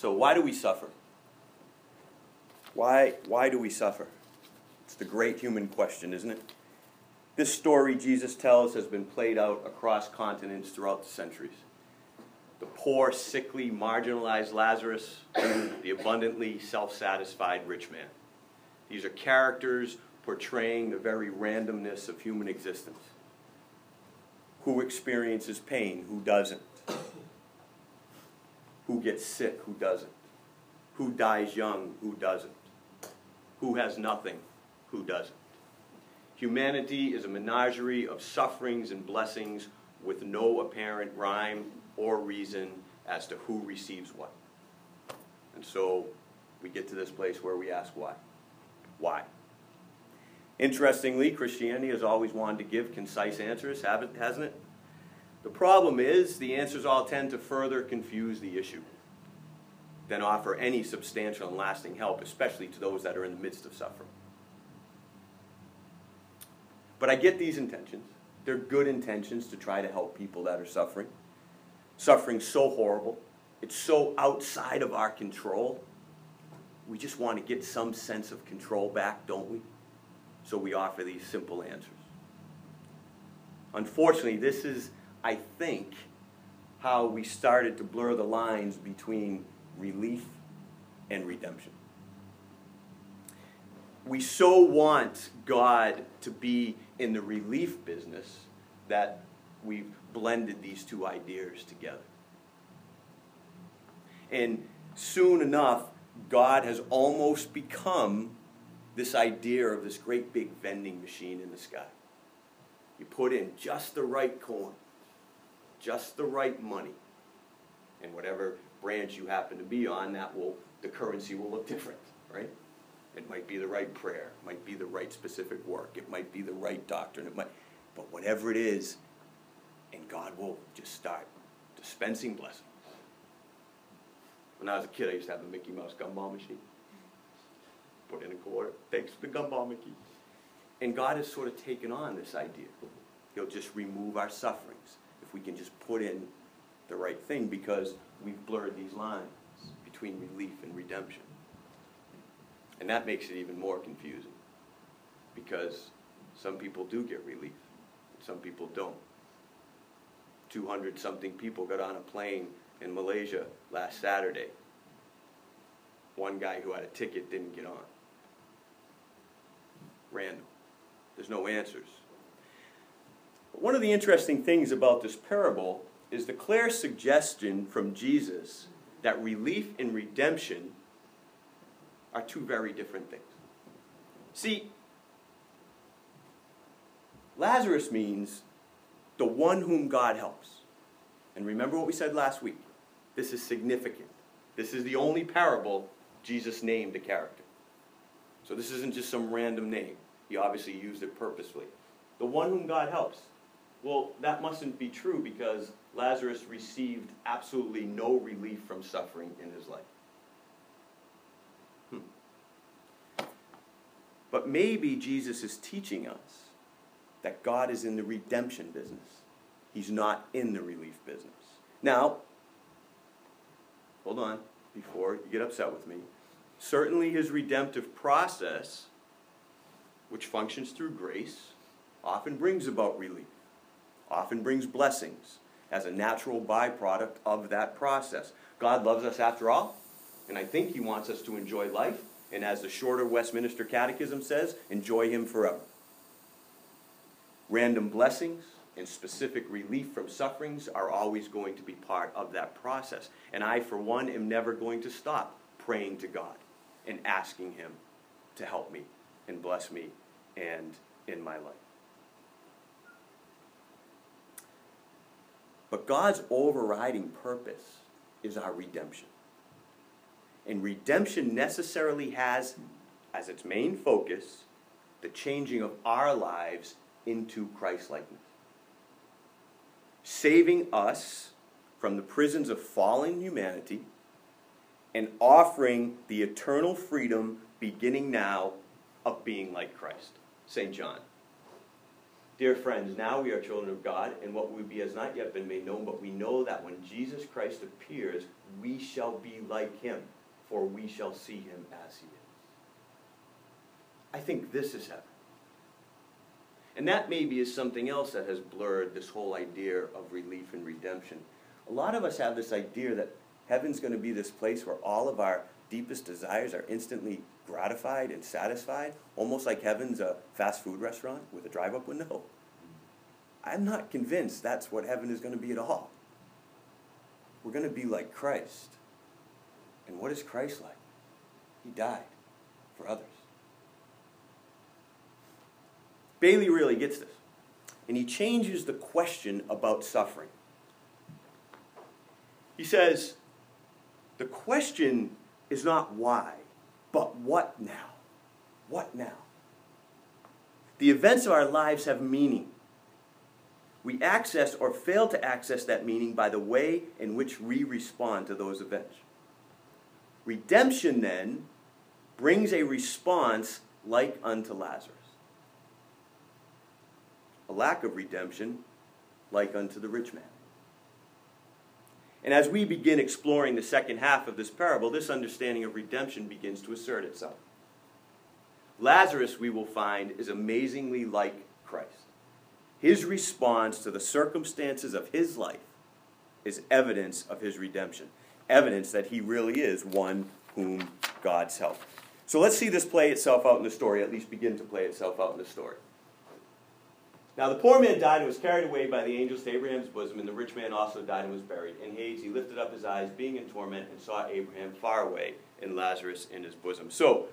So, why do we suffer? Why, why do we suffer? It's the great human question, isn't it? This story Jesus tells has been played out across continents throughout the centuries. The poor, sickly, marginalized Lazarus, the abundantly self satisfied rich man. These are characters portraying the very randomness of human existence. Who experiences pain? Who doesn't? Who gets sick? Who doesn't? Who dies young? Who doesn't? Who has nothing? Who doesn't? Humanity is a menagerie of sufferings and blessings with no apparent rhyme or reason as to who receives what. And so we get to this place where we ask why. Why? Interestingly, Christianity has always wanted to give concise answers, hasn't it? The problem is the answers all tend to further confuse the issue than offer any substantial and lasting help, especially to those that are in the midst of suffering. But I get these intentions. They're good intentions to try to help people that are suffering. Suffering so horrible, it's so outside of our control. We just want to get some sense of control back, don't we? So we offer these simple answers. Unfortunately, this is, I think, how we started to blur the lines between relief and redemption. We so want God to be in the relief business that we've blended these two ideas together. And soon enough, God has almost become this idea of this great big vending machine in the sky. You put in just the right coin, just the right money, and whatever branch you happen to be on, that will the currency will look different, right? It might be the right prayer, it might be the right specific work, it might be the right doctrine, it might, but whatever it is, and God will just start dispensing blessings. When I was a kid, I used to have a Mickey Mouse gumball machine put in a quarter. Thanks for the gumball, Mickey. And God has sort of taken on this idea. He'll just remove our sufferings if we can just put in the right thing because we've blurred these lines between relief and redemption. And that makes it even more confusing because some people do get relief, and some people don't. 200 something people got on a plane in Malaysia last Saturday. One guy who had a ticket didn't get on random. There's no answers. One of the interesting things about this parable is the clear suggestion from Jesus that relief and redemption are two very different things. See, Lazarus means the one whom God helps. And remember what we said last week. This is significant. This is the only parable Jesus named a character. So this isn't just some random name. He obviously used it purposefully. The one whom God helps. Well, that mustn't be true because Lazarus received absolutely no relief from suffering in his life. Hmm. But maybe Jesus is teaching us that God is in the redemption business. He's not in the relief business. Now, hold on before you get upset with me. Certainly, his redemptive process, which functions through grace, often brings about relief, often brings blessings as a natural byproduct of that process. God loves us after all, and I think he wants us to enjoy life, and as the shorter Westminster Catechism says, enjoy him forever. Random blessings and specific relief from sufferings are always going to be part of that process. And I, for one, am never going to stop praying to God and asking Him to help me and bless me and in my life. But God's overriding purpose is our redemption. And redemption necessarily has as its main focus the changing of our lives into Christ likeness. Saving us from the prisons of fallen humanity and offering the eternal freedom beginning now of being like Christ. St. John. Dear friends, now we are children of God, and what we be has not yet been made known, but we know that when Jesus Christ appears, we shall be like him, for we shall see him as he is. I think this is heaven. And that maybe is something else that has blurred this whole idea of relief and redemption. A lot of us have this idea that heaven's going to be this place where all of our deepest desires are instantly gratified and satisfied, almost like heaven's a fast food restaurant with a drive up window. I'm not convinced that's what heaven is going to be at all. We're going to be like Christ. And what is Christ like? He died for others. Bailey really gets this. And he changes the question about suffering. He says, the question is not why, but what now? What now? The events of our lives have meaning. We access or fail to access that meaning by the way in which we respond to those events. Redemption, then, brings a response like unto Lazarus. A lack of redemption, like unto the rich man. And as we begin exploring the second half of this parable, this understanding of redemption begins to assert itself. Lazarus, we will find, is amazingly like Christ. His response to the circumstances of his life is evidence of his redemption, evidence that he really is one whom God's helped. So let's see this play itself out in the story, at least begin to play itself out in the story. Now the poor man died and was carried away by the angels to Abraham's bosom, and the rich man also died and was buried. In Hades he lifted up his eyes, being in torment, and saw Abraham far away, and Lazarus in his bosom. So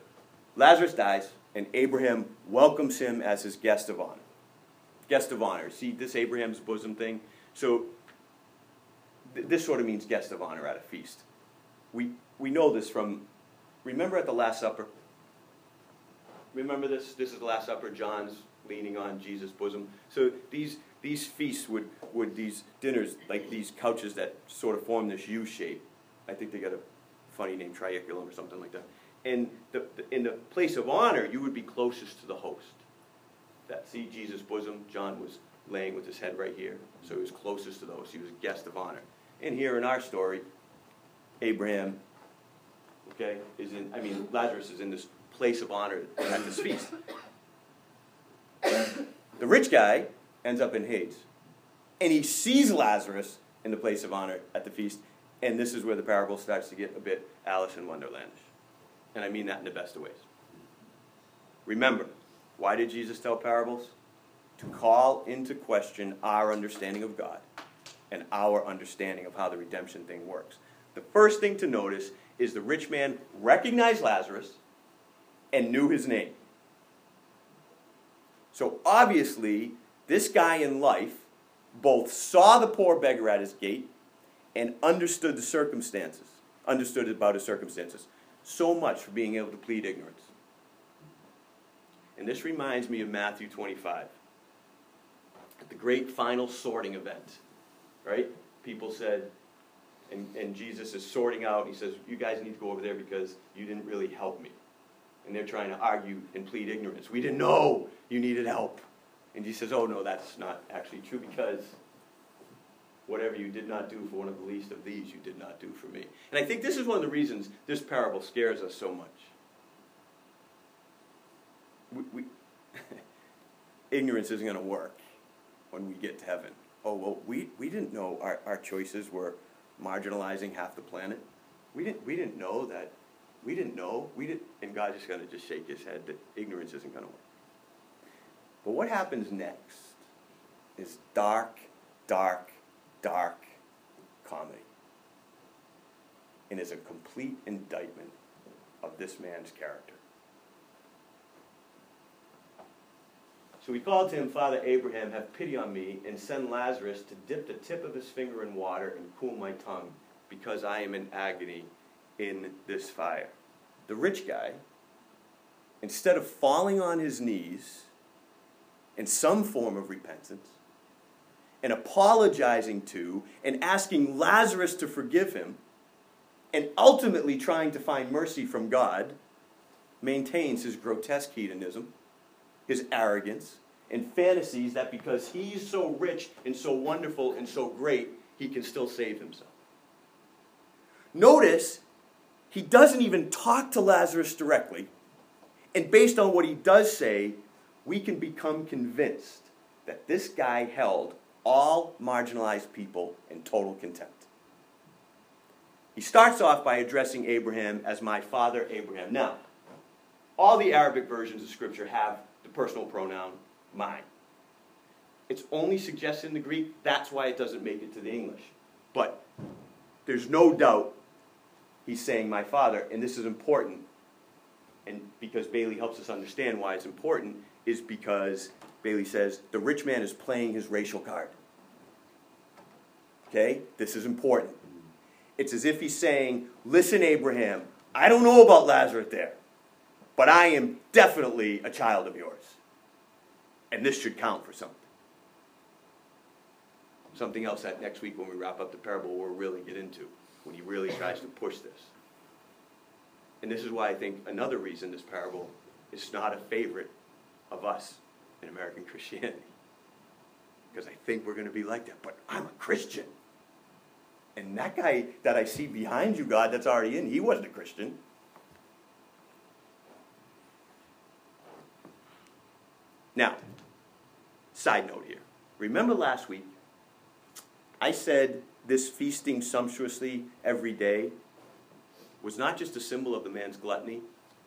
Lazarus dies, and Abraham welcomes him as his guest of honor. Guest of honor. See this Abraham's bosom thing? So th- this sort of means guest of honor at a feast. We, we know this from, remember at the Last Supper? Remember this? This is the Last Supper. John's leaning on Jesus' bosom. So these these feasts would would these dinners like these couches that sort of form this U shape. I think they got a funny name, triaculum or something like that. And the, the, in the place of honor, you would be closest to the host. That see Jesus' bosom. John was laying with his head right here, so he was closest to those. He was a guest of honor. And here in our story, Abraham, okay, is in. I mean, Lazarus is in this place of honor at this feast. The rich guy ends up in Hades. And he sees Lazarus in the place of honor at the feast. And this is where the parable starts to get a bit Alice in Wonderlandish. And I mean that in the best of ways. Remember, why did Jesus tell parables? To call into question our understanding of God and our understanding of how the redemption thing works. The first thing to notice is the rich man recognized Lazarus and knew his name. So obviously, this guy in life both saw the poor beggar at his gate and understood the circumstances, understood about his circumstances. So much for being able to plead ignorance. And this reminds me of Matthew 25, the great final sorting event, right? People said, and, and Jesus is sorting out, and he says, You guys need to go over there because you didn't really help me and they're trying to argue and plead ignorance. We didn't know you needed help. And he says, Oh, no, that's not actually true because whatever you did not do for one of the least of these, you did not do for me. And I think this is one of the reasons this parable scares us so much. We, we ignorance isn't going to work when we get to heaven. Oh, well, we, we didn't know our, our choices were marginalizing half the planet. We didn't, we didn't know that we didn't know. We didn't, and God's just going to just shake his head that ignorance isn't going to work. But what happens next is dark, dark, dark comedy. And is a complete indictment of this man's character. So he called to him, Father Abraham, have pity on me, and send Lazarus to dip the tip of his finger in water and cool my tongue, because I am in agony in this fire. The rich guy, instead of falling on his knees in some form of repentance and apologizing to and asking Lazarus to forgive him and ultimately trying to find mercy from God, maintains his grotesque hedonism, his arrogance, and fantasies that because he's so rich and so wonderful and so great, he can still save himself. Notice he doesn't even talk to Lazarus directly. And based on what he does say, we can become convinced that this guy held all marginalized people in total contempt. He starts off by addressing Abraham as my father Abraham. Now, all the Arabic versions of Scripture have the personal pronoun mine. It's only suggested in the Greek, that's why it doesn't make it to the English. But there's no doubt he's saying my father, and this is important. And because Bailey helps us understand why it's important, is because Bailey says the rich man is playing his racial card. Okay? This is important. It's as if he's saying, Listen, Abraham, I don't know about Lazarus there, but I am definitely a child of yours. And this should count for something. Something else that next week when we wrap up the parable we'll really get into, when he really tries to push this. And this is why I think another reason this parable is not a favorite of us in American Christianity. Because I think we're going to be like that. But I'm a Christian. And that guy that I see behind you, God, that's already in, he wasn't a Christian. Now, side note here. Remember last week, I said this feasting sumptuously every day was not just a symbol of the man's gluttony,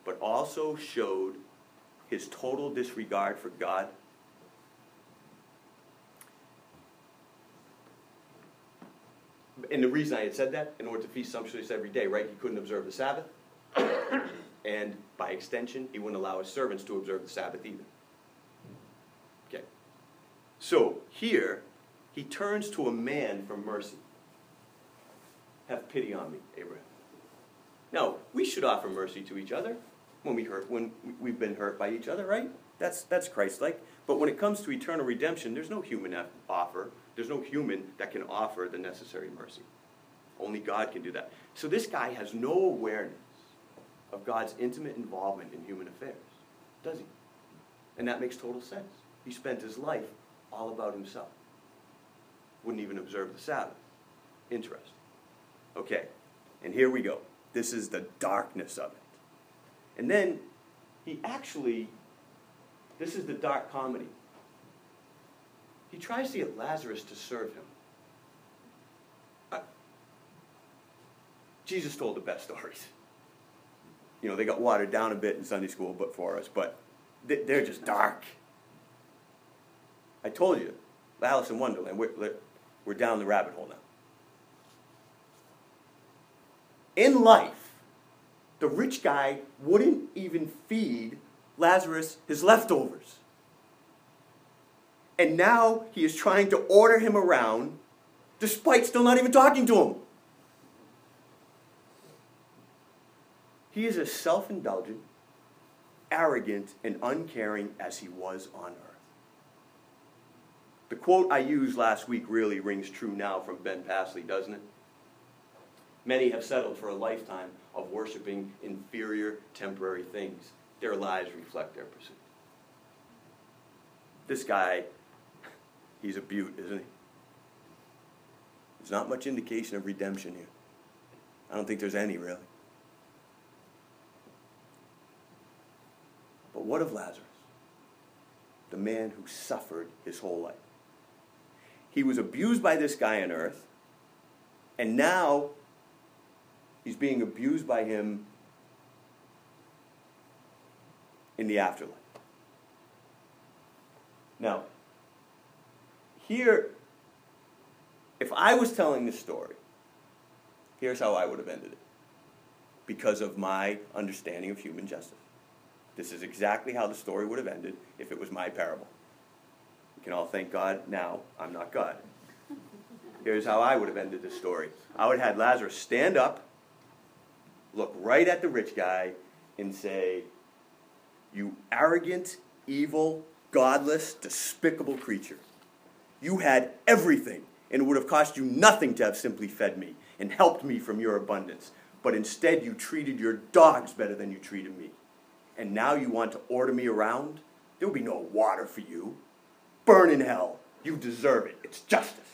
but also showed his total disregard for God and the reason I had said that, in order to feast sumptuously every day, right, he couldn't observe the Sabbath. and by extension, he wouldn't allow his servants to observe the Sabbath either. Okay. So here, he turns to a man for mercy. Have pity on me, Abraham. Now, we should offer mercy to each other when we hurt when we've been hurt by each other, right? That's that's Christ-like. But when it comes to eternal redemption, there's no human offer there's no human that can offer the necessary mercy. Only God can do that. So this guy has no awareness of God's intimate involvement in human affairs, does he? And that makes total sense. He spent his life all about himself. Wouldn't even observe the Sabbath. Interesting. Okay, and here we go. This is the darkness of it. And then he actually, this is the dark comedy. He tries to get Lazarus to serve him. Jesus told the best stories. You know, they got watered down a bit in Sunday school but for us, but they're just dark. I told you, Alice in Wonderland, we're, we're down the rabbit hole now. In life, the rich guy wouldn't even feed Lazarus his leftovers. And now he is trying to order him around despite still not even talking to him. He is as self indulgent, arrogant, and uncaring as he was on earth. The quote I used last week really rings true now from Ben Pasley, doesn't it? Many have settled for a lifetime of worshiping inferior temporary things. Their lives reflect their pursuit. This guy He's a beaut, isn't he? There's not much indication of redemption here. I don't think there's any, really. But what of Lazarus? The man who suffered his whole life. He was abused by this guy on earth, and now he's being abused by him in the afterlife. Now, here, if I was telling this story, here's how I would have ended it because of my understanding of human justice. This is exactly how the story would have ended if it was my parable. We can all thank God now I'm not God. Here's how I would have ended this story I would have had Lazarus stand up, look right at the rich guy, and say, You arrogant, evil, godless, despicable creature. You had everything, and it would have cost you nothing to have simply fed me and helped me from your abundance. But instead, you treated your dogs better than you treated me. And now you want to order me around? There will be no water for you. Burn in hell. You deserve it. It's justice.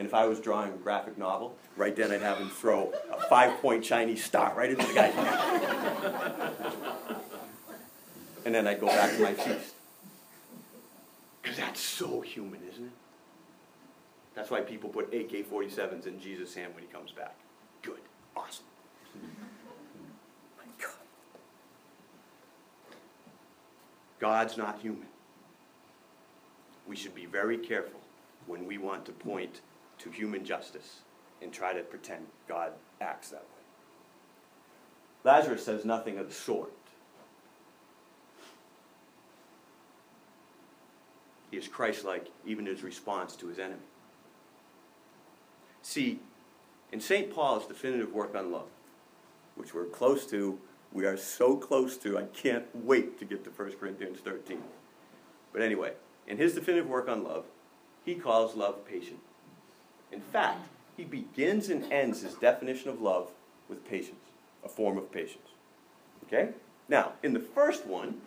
And if I was drawing a graphic novel, right then I'd have him throw a five point Chinese star right into the guy's neck. and then I'd go back to my feast. Because that's so human, isn't it? That's why people put AK 47s in Jesus' hand when he comes back. Good. Awesome. My God. God's not human. We should be very careful when we want to point to human justice and try to pretend God acts that way. Lazarus says nothing of the sort. He is Christ like even in his response to his enemy. See, in St. Paul's definitive work on love, which we're close to, we are so close to, I can't wait to get to 1 Corinthians 13. But anyway, in his definitive work on love, he calls love patient. In fact, he begins and ends his definition of love with patience, a form of patience. Okay? Now, in the first one,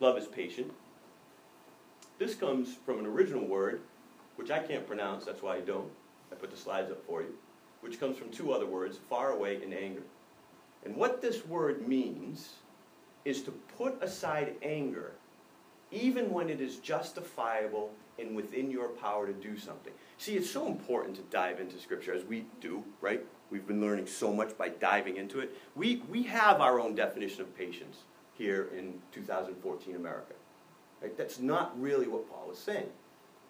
love is patient. This comes from an original word, which I can't pronounce, that's why I don't. I put the slides up for you, which comes from two other words, far away and anger. And what this word means is to put aside anger even when it is justifiable and within your power to do something. See, it's so important to dive into Scripture as we do, right? We've been learning so much by diving into it. We, we have our own definition of patience here in 2014 America. Right? That's not really what Paul is saying.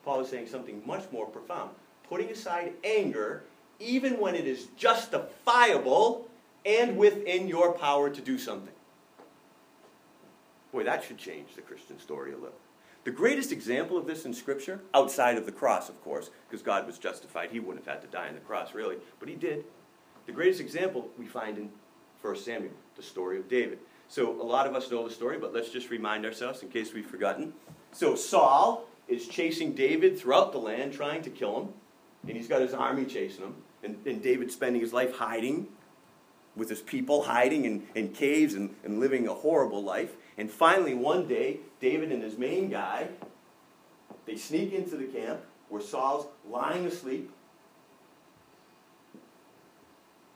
Paul is saying something much more profound. Putting aside anger, even when it is justifiable and within your power to do something. Boy, that should change the Christian story a little. The greatest example of this in Scripture, outside of the cross, of course, because God was justified, he wouldn't have had to die on the cross, really, but he did. The greatest example we find in 1 Samuel, the story of David. So a lot of us know the story, but let's just remind ourselves in case we've forgotten. So Saul is chasing David throughout the land, trying to kill him, and he's got his army chasing him, and, and David's spending his life hiding with his people, hiding in, in caves and, and living a horrible life. And finally, one day, David and his main guy, they sneak into the camp where Saul's lying asleep.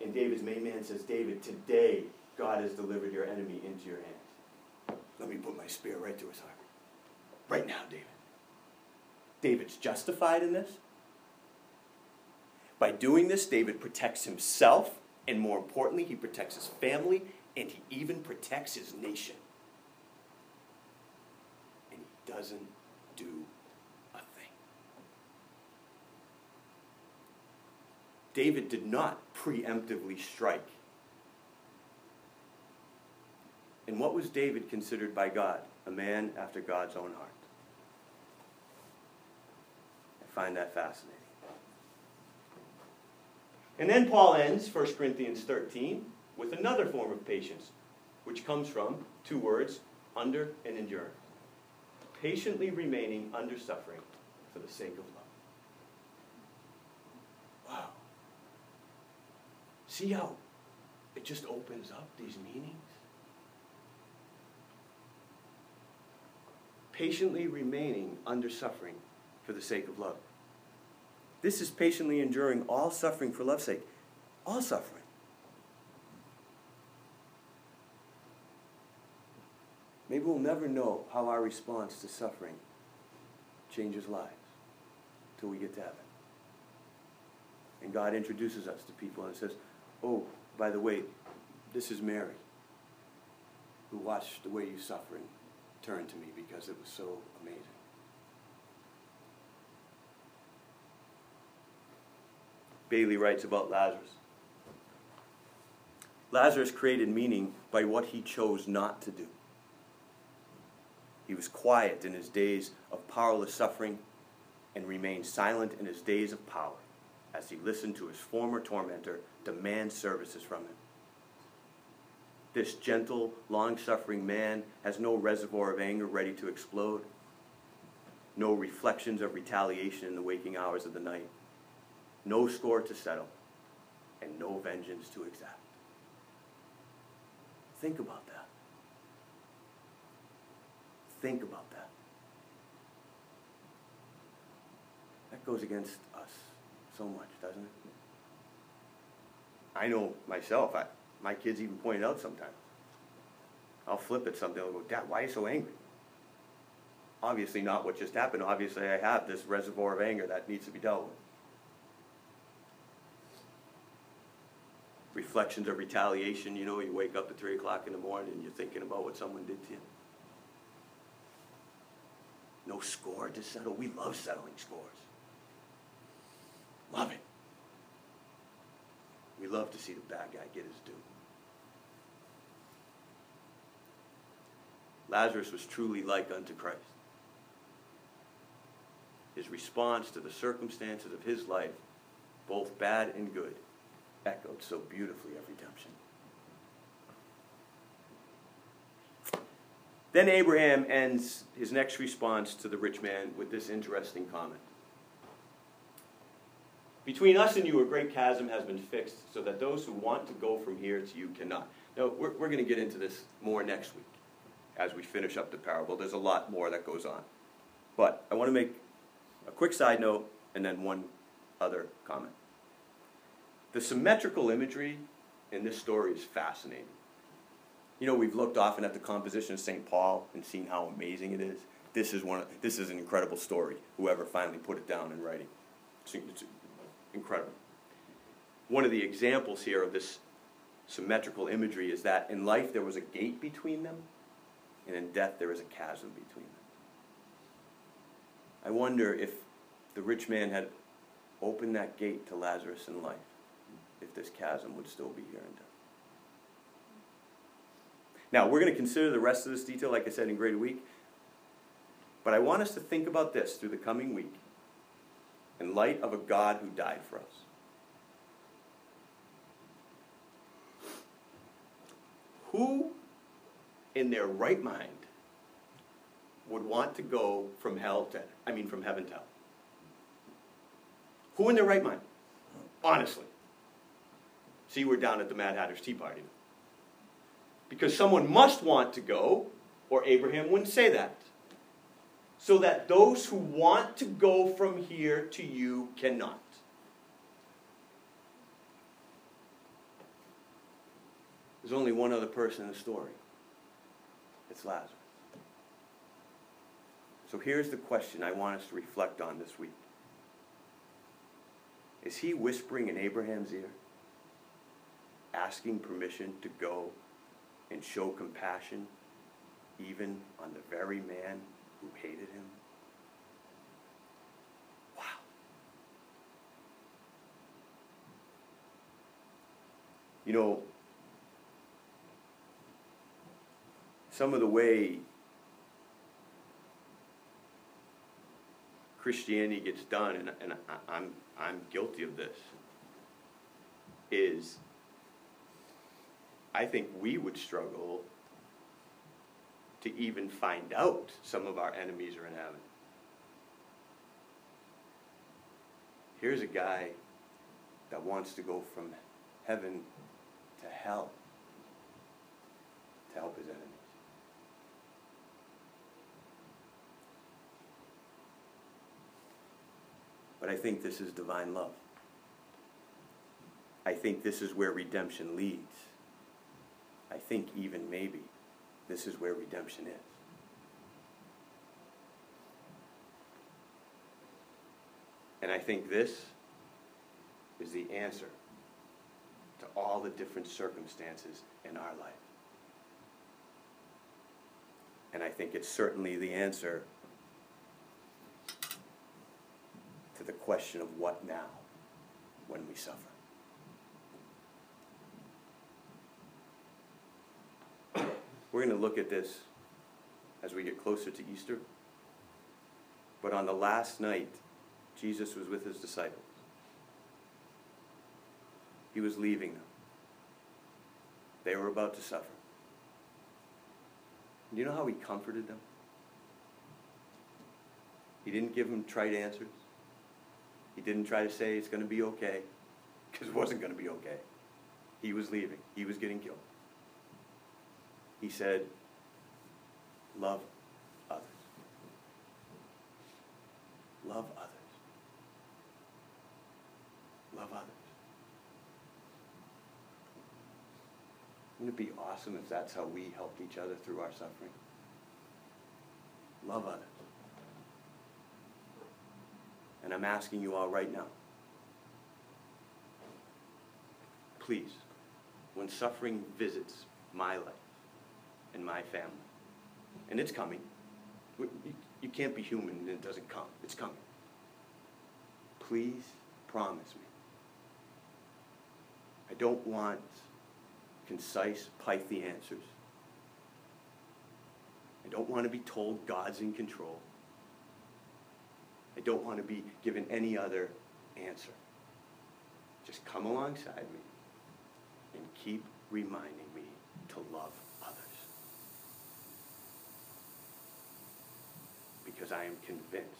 And David's main man says, David, today God has delivered your enemy into your hands. Let me put my spear right through his heart. Right now, David. David's justified in this. By doing this, David protects himself, and more importantly, he protects his family, and he even protects his nation. Doesn't do a thing. David did not preemptively strike And what was David considered by God? A man after God's own heart. I find that fascinating. And then Paul ends 1 Corinthians 13 with another form of patience, which comes from two words under and endurance. Patiently remaining under suffering for the sake of love. Wow. See how it just opens up these meanings? patiently remaining under suffering for the sake of love. This is patiently enduring all suffering for love's sake. All suffering. Maybe we'll never know how our response to suffering changes lives until we get to heaven. And God introduces us to people and says, Oh, by the way, this is Mary, who watched the way you suffering turned to me because it was so amazing. Bailey writes about Lazarus. Lazarus created meaning by what he chose not to do. He was quiet in his days of powerless suffering and remained silent in his days of power as he listened to his former tormentor demand services from him. This gentle, long suffering man has no reservoir of anger ready to explode, no reflections of retaliation in the waking hours of the night, no score to settle, and no vengeance to exact. Think about that. Think about that. That goes against us so much, doesn't it? I know myself, I, my kids even point it out sometimes. I'll flip at something, I'll go, Dad, why are you so angry? Obviously not what just happened, obviously I have this reservoir of anger that needs to be dealt with. Reflections of retaliation, you know, you wake up at three o'clock in the morning and you're thinking about what someone did to you. No score to settle. We love settling scores. Love it. We love to see the bad guy get his due. Lazarus was truly like unto Christ. His response to the circumstances of his life, both bad and good, echoed so beautifully of redemption. Then Abraham ends his next response to the rich man with this interesting comment. Between us and you, a great chasm has been fixed so that those who want to go from here to you cannot. Now, we're, we're going to get into this more next week as we finish up the parable. There's a lot more that goes on. But I want to make a quick side note and then one other comment. The symmetrical imagery in this story is fascinating. You know, we've looked often at the composition of St. Paul and seen how amazing it is. This is one. Of, this is an incredible story. Whoever finally put it down in writing, it's, it's incredible. One of the examples here of this symmetrical imagery is that in life there was a gate between them, and in death there is a chasm between them. I wonder if the rich man had opened that gate to Lazarus in life, if this chasm would still be here in death. Now, we're going to consider the rest of this detail, like I said, in Greater Week. But I want us to think about this through the coming week in light of a God who died for us. Who in their right mind would want to go from hell to, I mean, from heaven to hell? Who in their right mind? Honestly. See, we're down at the Mad Hatter's Tea Party. Because someone must want to go, or Abraham wouldn't say that. So that those who want to go from here to you cannot. There's only one other person in the story. It's Lazarus. So here's the question I want us to reflect on this week. Is he whispering in Abraham's ear? Asking permission to go and show compassion even on the very man who hated him? Wow. You know, some of the way Christianity gets done, and, and I, I'm, I'm guilty of this, is I think we would struggle to even find out some of our enemies are in heaven. Here's a guy that wants to go from heaven to hell to help his enemies. But I think this is divine love. I think this is where redemption leads. I think even maybe this is where redemption is. And I think this is the answer to all the different circumstances in our life. And I think it's certainly the answer to the question of what now when we suffer. We're going to look at this as we get closer to Easter. But on the last night, Jesus was with his disciples. He was leaving them. They were about to suffer. Do you know how he comforted them? He didn't give them trite answers. He didn't try to say it's going to be okay, because it wasn't going to be okay. He was leaving. He was getting killed. He said, Love others. Love others. Love others. Wouldn't it be awesome if that's how we helped each other through our suffering? Love others. And I'm asking you all right now. Please, when suffering visits my life, and my family, and it's coming, you, can't be human and it doesn't come. It's coming. Please promise me. I don't want concise, pithy answers. I don't want to be told God's in control. I don't want to be given any other answer. Just come alongside me and keep reminding me to love others. Because I am convinced